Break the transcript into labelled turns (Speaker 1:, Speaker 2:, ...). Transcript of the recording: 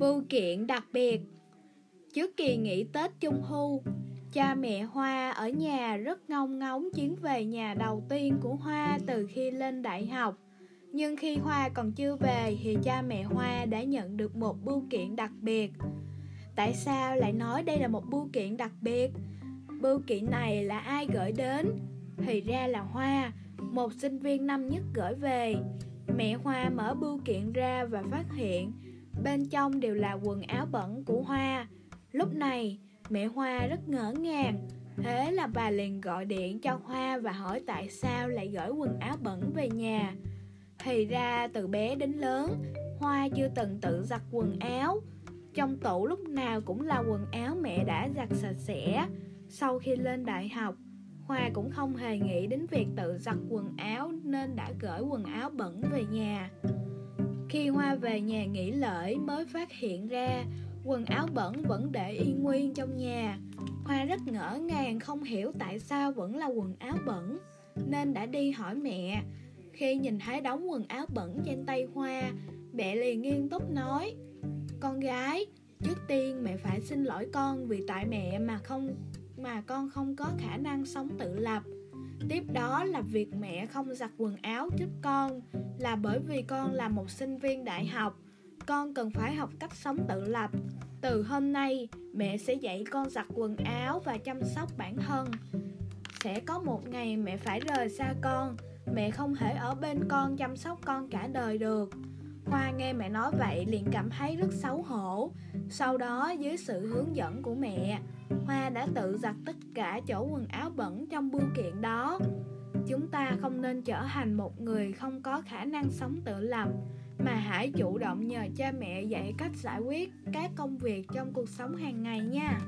Speaker 1: Bưu kiện đặc biệt Trước kỳ nghỉ Tết Trung Thu Cha mẹ Hoa ở nhà rất ngông ngóng chuyến về nhà đầu tiên của Hoa từ khi lên đại học Nhưng khi Hoa còn chưa về thì cha mẹ Hoa đã nhận được một bưu kiện đặc biệt Tại sao lại nói đây là một bưu kiện đặc biệt? Bưu kiện này là ai gửi đến? Thì ra là Hoa, một sinh viên năm nhất gửi về Mẹ Hoa mở bưu kiện ra và phát hiện Bên trong đều là quần áo bẩn của Hoa. Lúc này, mẹ Hoa rất ngỡ ngàng. Thế là bà liền gọi điện cho Hoa và hỏi tại sao lại gửi quần áo bẩn về nhà. Thì ra từ bé đến lớn, Hoa chưa từng tự giặt quần áo. Trong tủ lúc nào cũng là quần áo mẹ đã giặt sạch sẽ. Sau khi lên đại học, Hoa cũng không hề nghĩ đến việc tự giặt quần áo nên đã gửi quần áo bẩn về nhà khi Hoa về nhà nghỉ lễ mới phát hiện ra quần áo bẩn vẫn để y nguyên trong nhà. Hoa rất ngỡ ngàng không hiểu tại sao vẫn là quần áo bẩn, nên đã đi hỏi mẹ. Khi nhìn thấy đống quần áo bẩn trên tay Hoa, mẹ liền nghiêm túc nói Con gái, trước tiên mẹ phải xin lỗi con vì tại mẹ mà không mà con không có khả năng sống tự lập Tiếp đó là việc mẹ không giặt quần áo giúp con là bởi vì con là một sinh viên đại học. Con cần phải học cách sống tự lập. Từ hôm nay, mẹ sẽ dạy con giặt quần áo và chăm sóc bản thân. Sẽ có một ngày mẹ phải rời xa con. Mẹ không thể ở bên con chăm sóc con cả đời được hoa nghe mẹ nói vậy liền cảm thấy rất xấu hổ. Sau đó, dưới sự hướng dẫn của mẹ, hoa đã tự giặt tất cả chỗ quần áo bẩn trong bưu kiện đó. Chúng ta không nên trở thành một người không có khả năng sống tự lập, mà hãy chủ động nhờ cha mẹ dạy cách giải quyết các công việc trong cuộc sống hàng ngày nha.